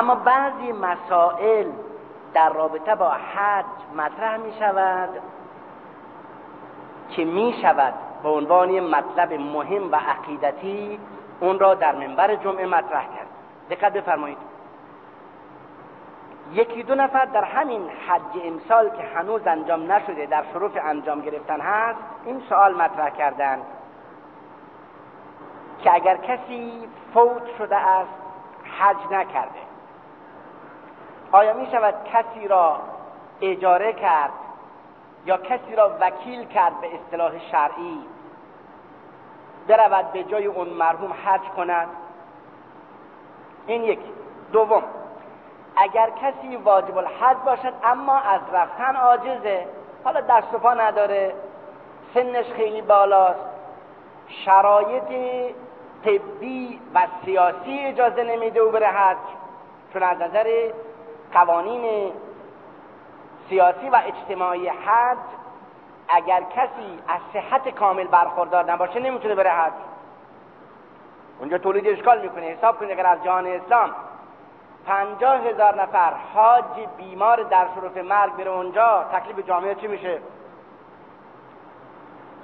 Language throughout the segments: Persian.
اما بعضی مسائل در رابطه با حج مطرح می شود که می شود به عنوان مطلب مهم و عقیدتی اون را در منبر جمعه مطرح کرد. دقت بفرمایید. یکی دو نفر در همین حج امسال که هنوز انجام نشده در شروع انجام گرفتن هست این سوال مطرح کردند که اگر کسی فوت شده است حج نکرده. آیا می شود کسی را اجاره کرد یا کسی را وکیل کرد به اصطلاح شرعی؟ برود به جای اون مرحوم حج کند. این یکی دوم. اگر کسی واجب الحج باشد اما از رفتن عاجزه. حالا دست و پا نداره. سنش خیلی بالاست. شرایط طبی و سیاسی اجازه نمیده او بره حج. چون از نظر قوانین سیاسی و اجتماعی حج اگر کسی از صحت کامل برخوردار نباشه نمی‌تونه بره حج. اونجا تولید اشکال می‌کنه حساب کنید اگر از جهان اسلام. پنجاه هزار نفر حاج بیمار در شرف مرگ بره اونجا تکلیف جامعه چی میشه؟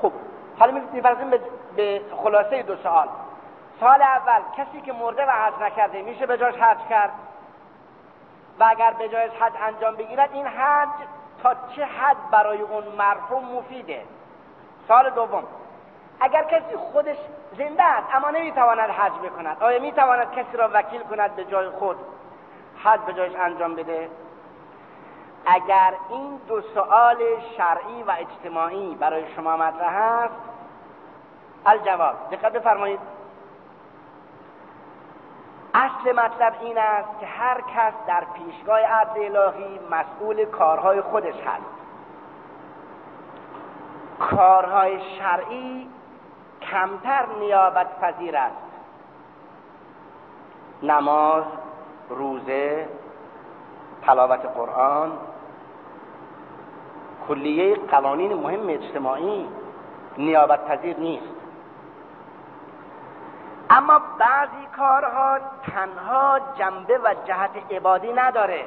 خب حالا میفرزیم به, به خلاصه دو سال سال اول کسی که مرده و حج نکرده میشه به جاش حج کرد؟ و اگر به جایش حج انجام بگیرد این حج تا چه حد برای اون مرحوم مفیده؟ سال دوم اگر کسی خودش زنده است اما نمی‌تواند حج بکند آیا می‌تواند کسی را وکیل کند به جای خود حج به جایش انجام بده؟ اگر این دو سوال شرعی و اجتماعی برای شما مطرح است الجواب دقت بفرمایید. اصل مطلب این است که هر کس در پیشگاه عدل الهی مسئول کارهای خودش هست. کارهای شرعی کمتر نیابت پذیر است. نماز روزه تلاوت قرآن کلیه قوانین مهم اجتماعی نیابت پذیر نیست. اما بعضی کارها تنها جنبه و جهت عبادی نداره.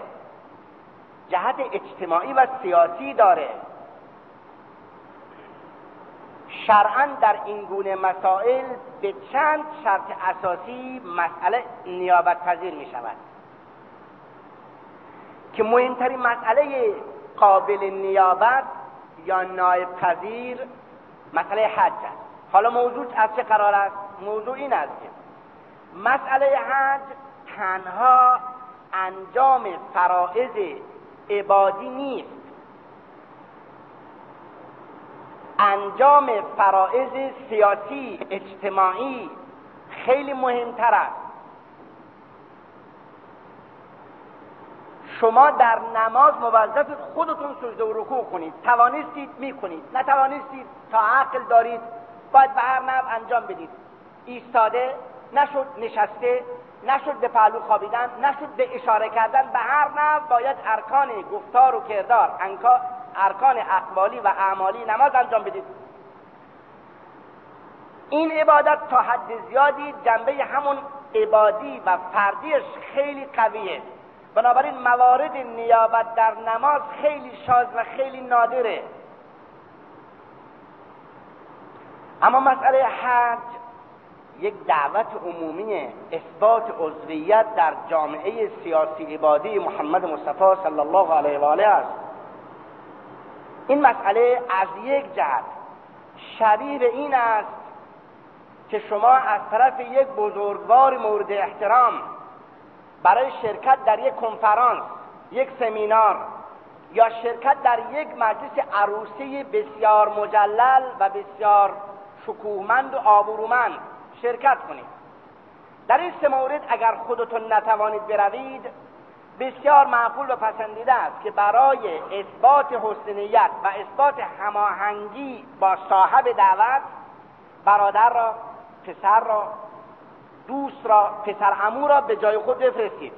جهت اجتماعی و سیاسی داره. شرعا در این گونه مسائل به چند شرط اساسی مسئله نیابت پذیر می شود که مهمترین مسئله قابل نیابت یا نایب پذیر مسئله حج است. حالا موضوع از چه قرار است؟ موضوع این است که مسئله حج تنها انجام فرائض عبادی نیست. انجام فرائض سیاسی اجتماعی خیلی مهمتر است. شما در نماز موظف خودتون سجده و رکوع کنید. توانستید می‌کنید. نتوانستید تا عقل دارید باید به هر نوع انجام بدید. ایستاده نشد نشسته نشد به پهلو خوابیدن نشد به اشاره کردن به هر نوع باید ارکان گفتار و کردار ارکان اقوالی و اعمالی نماز انجام بدید. این عبادت تا حد زیادی جنبه همون عبادی و فردیش خیلی قویه. بنابراین موارد نیابت در نماز خیلی شاز و خیلی نادره. اما مسئله حج یک دعوت عمومی اثبات عضویت در جامعه سیاسی عبادی محمد مصطفی صلی الله علیه و آله است. این مسئله از یک جهت شبیه این است که شما از طرف یک بزرگوار مورد احترام برای شرکت در یک کنفرانس یک سمینار یا شرکت در یک مجلس عروسی بسیار مجلل و بسیار شکوهمند و آبرومند شرکت کنید. در این سه مورد اگر خودتون نتوانید بروید بسیار معقول و پسندیده است که برای اثبات حسنیت و اثبات هماهنگی با صاحب دعوت برادر را پسر را دوست را پسر امو را به جای خود بفرستید.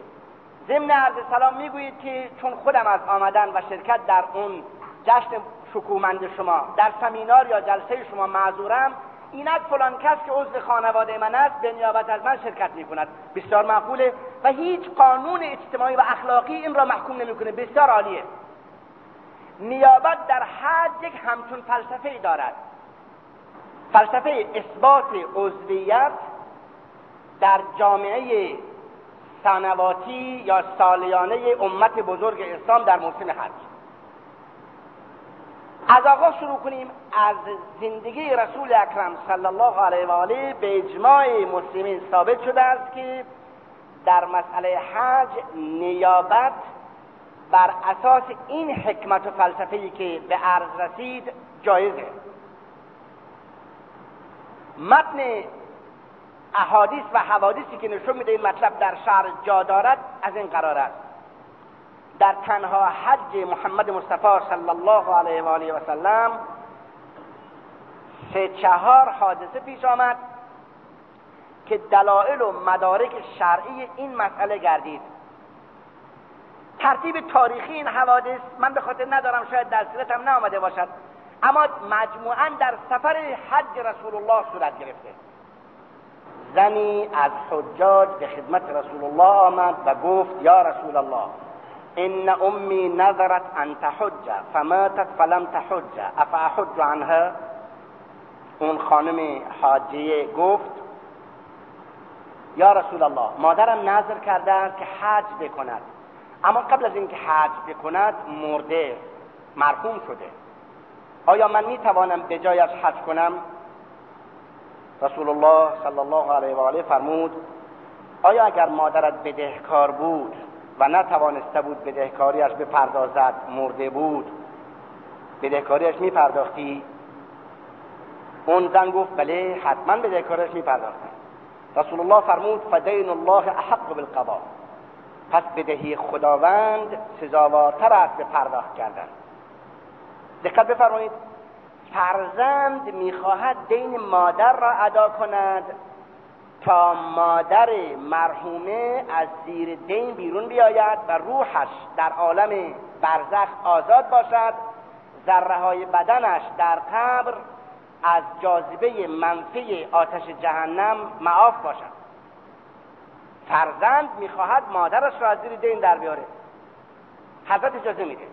ضمن عرض سلام می‌گویید که چون خودم از آمدن و شرکت در اون جشن شکومند شما در سمینار یا جلسه شما معذورم اینک فلان کس که عضو خانواده من است به نیابت از من شرکت می کند بسیار معقوله. و هیچ قانون اجتماعی و اخلاقی این را محکوم نمی‌کنه. بسیار عالیه. نیابت در حج یک همچون فلسفه ای دارد. فلسفه اثبات عضویت در جامعه سنواتی یا سالیانه امت بزرگ اسلام در موسم حج. از آغاز شروع کنیم از زندگی رسول اکرم صلی الله علیه و آله به اجماع مسلمین ثابت شده است که در مسئله حج نیابت بر اساس این حکمت و فلسفه‌ای که به عرض رسید جایزه. متن احادیث و حوادثی که نشون میده این مطلب در شهر جا دارد از این قرار است. در تنها حج محمد مصطفی صلی الله علیه و آله و سلم سه چهار حادثه پیش آمد که دلایل و مدارک شرعی این مسئله گردید. ترتیب تاریخی این حوادث من به خاطر ندارم شاید در سیرتم نآمده باشد اما مجموعا در سفر حج رسول الله صورت گرفته. زنی از حجاج به خدمت رسول الله آمد و گفت یا رسول الله ان امی نظرت ان تحج فماتت فلم تحج. افاحج عنها؟ اون خانم حاجیه گفت یا رسول الله مادرم نظر کرده که حج بکند. اما قبل از اینکه حج بکند مرده مرحوم شده. آیا من می توانم به جایش حج کنم؟ رسول الله صلی الله علیه و آله فرمود آیا اگر مادرت بدهکار بود و نتوانسته بود بدهکاریش بپردازد مرده بود. بدهکاریش میپرداختی؟ اون زن گفت بله حتما بدهکاریش میپرداختم. رسول الله فرمود فدین الله احق بالقضا. پس بدهی خداوند سزاوارتر است به پرداخت کردن. دقت بفرمایید. فرزند می‌خواهد دین مادر را ادا کند. تا مادر مرحومه از زیر دین بیرون بیاید و روحش در عالم برزخ آزاد باشد. ذره های بدنش در قبر از جاذبه منفی آتش جهنم معاف باشد. فرزند می‌خواهد مادرش را از زیر دین در بیاره. حضرت اجازه میده.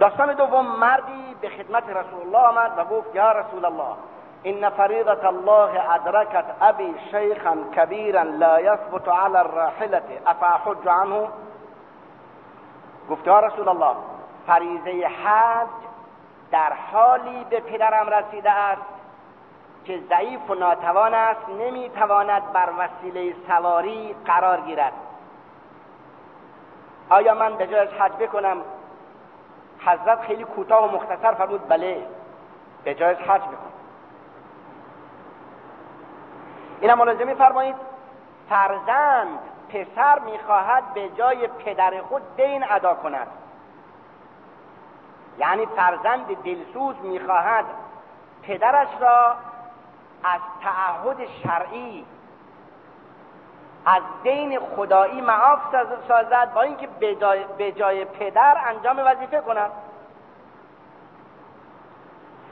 داستان دوم مردی به خدمت رسول الله آمد و گفت یا رسول الله ان فریضت الله ادرکت ابی شیخا کبیرا لا یثبت على الراحله افاحج عنه؟ گفت رسول الله فریضه حج در حالی به پدرم رسیده است که ضعیف و ناتوان است نمی‌تواند بر وسیله سواری قرار گیرد. آیا من به جایش حج بکنم؟ حضرت خیلی کوتاه و مختصر فرمود بله به جایش حج بکن. این ملازمه فرمایید فرزند پسر می‌خواهد به جای پدر خود دین ادا کند. یعنی فرزند دلسوز می‌خواهد پدرش را از تعهد شرعی از دین خدایی معاف سازد با اینکه به جای پدر انجام وظیفه کند.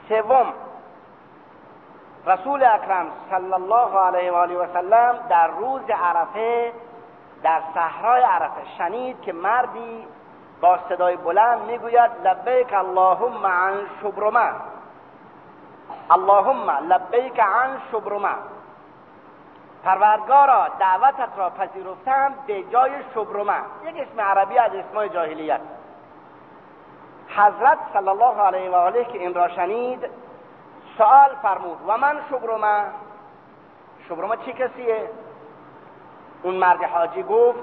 سوم رسول اکرم صلی الله علیه و آله و سلم در روز عرفه در صحرای عرفه شنید که مردی با صدای بلند می‌گوید لبیک اللهم عن شبرمه. اللهم لبیک عن شبرمه. پروردگارا دعوتت را پذیرفتم به جای شبرمه. یک اسم عربی از اسمای جاهلیت. حضرت صلی الله علیه و آله که این را شنید سوال فرمود. و من شبرمه شبرمه چی کسیه؟ اون مرد حاجی گفت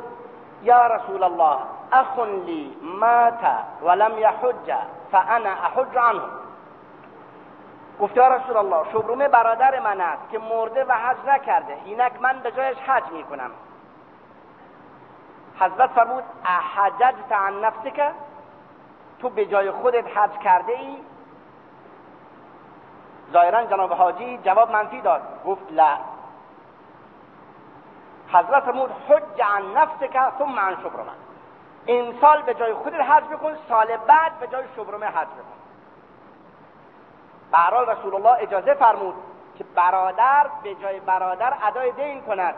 یا رسول الله اخن لی مات ولم یحج فانا احج عنه. گفت یا رسول الله شبرمه برادر من است که مرده و حج نکرده. اینک من به جایش حج می‌کنم. حضرت فرمود احججت عن نفسک؟ تو به جای خودت حج کرده ای ظاهرا جناب حاجی جواب منفی داد. گفت لا. حضرت فرمود حج عن نفسک ثم عن شبرمه. این سال به جای خودت حج بکن سال بعد به جای شبرمه حج بکن. برحال رسول الله اجازه فرمود که برادر به جای برادر ادای دین کند.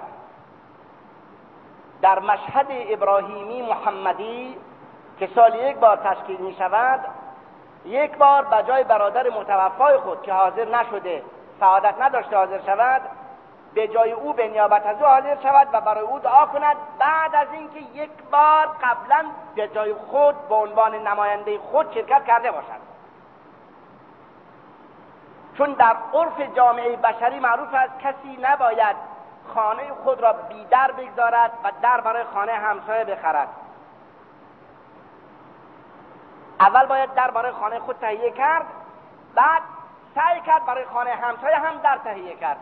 در مشهد ابراهیمی محمدی که سال یک بار تشکیل می شود یک بار به جای برادر متوفای خود که حاضر نشده سعادت نداشته حاضر شود به جای او به نیابت از او حاضر شود و برای او دعا کند. بعد از اینکه یک بار قبلا به جای خود به عنوان نماینده خود شرکت کرده باشد. چون در عرف جامعه بشری معروف است کسی نباید خانه خود را بیدر بگذارد و در برای خانه همسایه بخرد. اول باید در برای خانه خود تهیه کرد بعد سعی کرد برای خانه همسایه هم در تهیه کرد.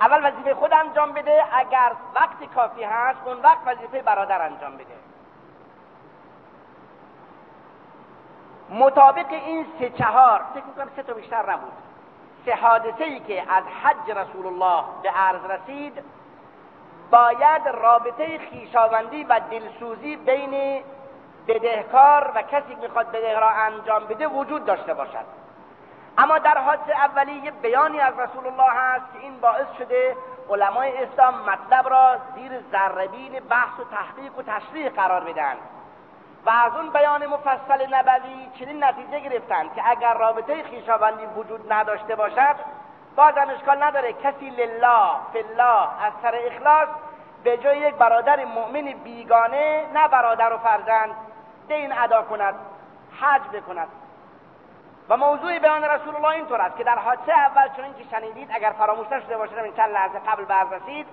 اول وظیفه خود انجام بده اگر وقت کافی هست اون وقت وظیفه برادر انجام بده. مطابق این سه چهار فکر می‌کنم سه تا بیشتر نبود. سه حادثه ای که از حج رسول الله به عرض رسید باید رابطه خیشاوندی و دلسوزی بین بدهکار و کسی که می‌خواد بده را انجام بده وجود داشته باشد. اما در حادثه اولی یه بیانی از رسول الله هست که این باعث شده علمای اسلام مطلب را زیر ذربین بحث و تحقیق و تشریح قرار بدن. و از اون بیان مفصل نبوی چنین نتیجه گرفتند که اگر رابطه خیشاوندی وجود نداشته باشد بازم اشکال نداره. کسی لله فالله از سر اخلاص به جای یک برادر مؤمن بیگانه نه برادر و فرزند. دین ادا کند حج بکند. و موضوع بیان رسول الله اینطور است که در حادثه اول چون که شنیدید اگر فراموش نشده باشد این چند لحظه قبل بررسید رسید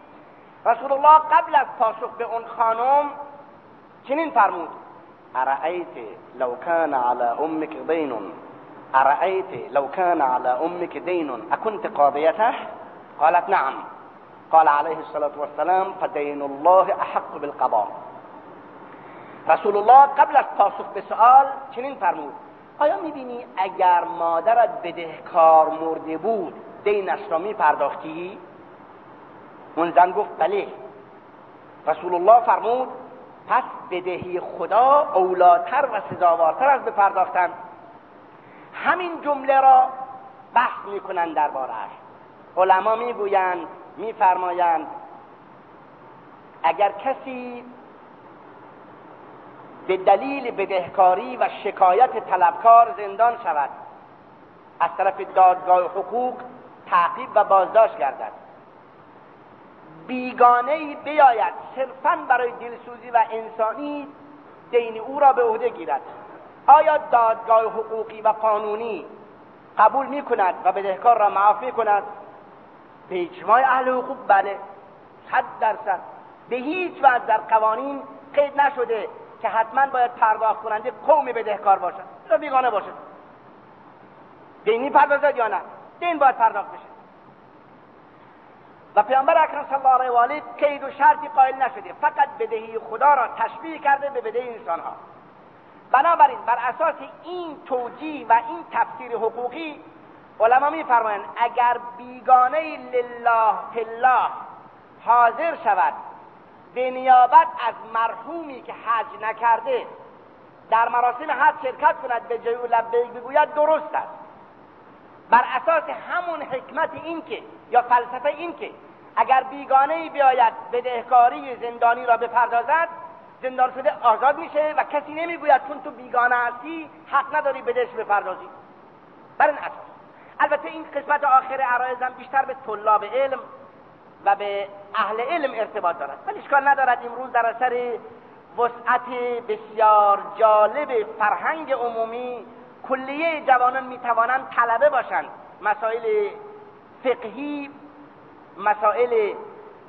رسول الله قبل از پاسخ به اون خانم چنین فرمود. ارأیت لو كان على امك دین ارأیت لو كان على امك دین اكنت قاضیته؟ قالت نعم. قال عليه الصلاة والسلام فدين الله احق بالقضاء. رسول الله قبل از پاسخ به سؤال چنین فرمود. آیا می‌بینی اگر مادرت بدهکار مرده بود دینش را میپرداختی؟ اون زن گفت بله. رسول الله فرمود پس بدهی خدا اولاتر و سزاوارتر از بپرداختن. همین جمله را بحث می‌کنند دربارهاش. علما می‌گویند میفرمایند اگر کسی به دلیل بدهکاری و شکایت طلبکار زندان شود. از طرف دادگاه حقوق تعقیب و بازداشت گردد. بیگانه ای بیاید صرفا برای دلسوزی و انسانی دین او را به عهده گیرد. آیا دادگاه حقوقی و قانونی قبول می کند و بدهکار را معافی کند؟ به اجماع اهل حقوق؟ بله صد درصد. به هیچ وجه در قوانین قید نشده. که حتما باید پرداخت کننده قومی بدهکار باشد. یا بیگانه باشد. دینی پردازد یا نه؟ دین باید پرداخت بشه. و پیامبر اکرم صلی الله علیه و آله قید و شرطی قائل نشده. فقط بدهی خدا را تشبیه کرده به بدهی انسان ها بنابراین بر اساس این توجیه و این تفسیر حقوقی علما میفرمایند اگر بیگانه لله الله حاضر شود به نیابت از مرحومی که حج نکرده در مراسم حج شرکت کند به جای لبیک بگوید درست است. بر اساس همون حکمت این که یا فلسفه این که اگر بیگانه ای بیاید بدهکاری زندانی را بپردازد زندان شده آزاد میشه و کسی نمی‌گوید چون تو بیگانه هستی حق نداری بدهش بپردازی. بر این اساس. البته این قسمت آخر عرایزم بیشتر به طلاب علم و به اهل علم ارتباط دارد. ولی اشکال ندارد امروز در اثر وسعت بسیار جالب فرهنگ عمومی کلیه جوانان می‌توانند طلبه باشند. مسائل فقهی مسائل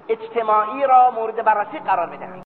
اجتماعی را مورد بررسی قرار بدهند.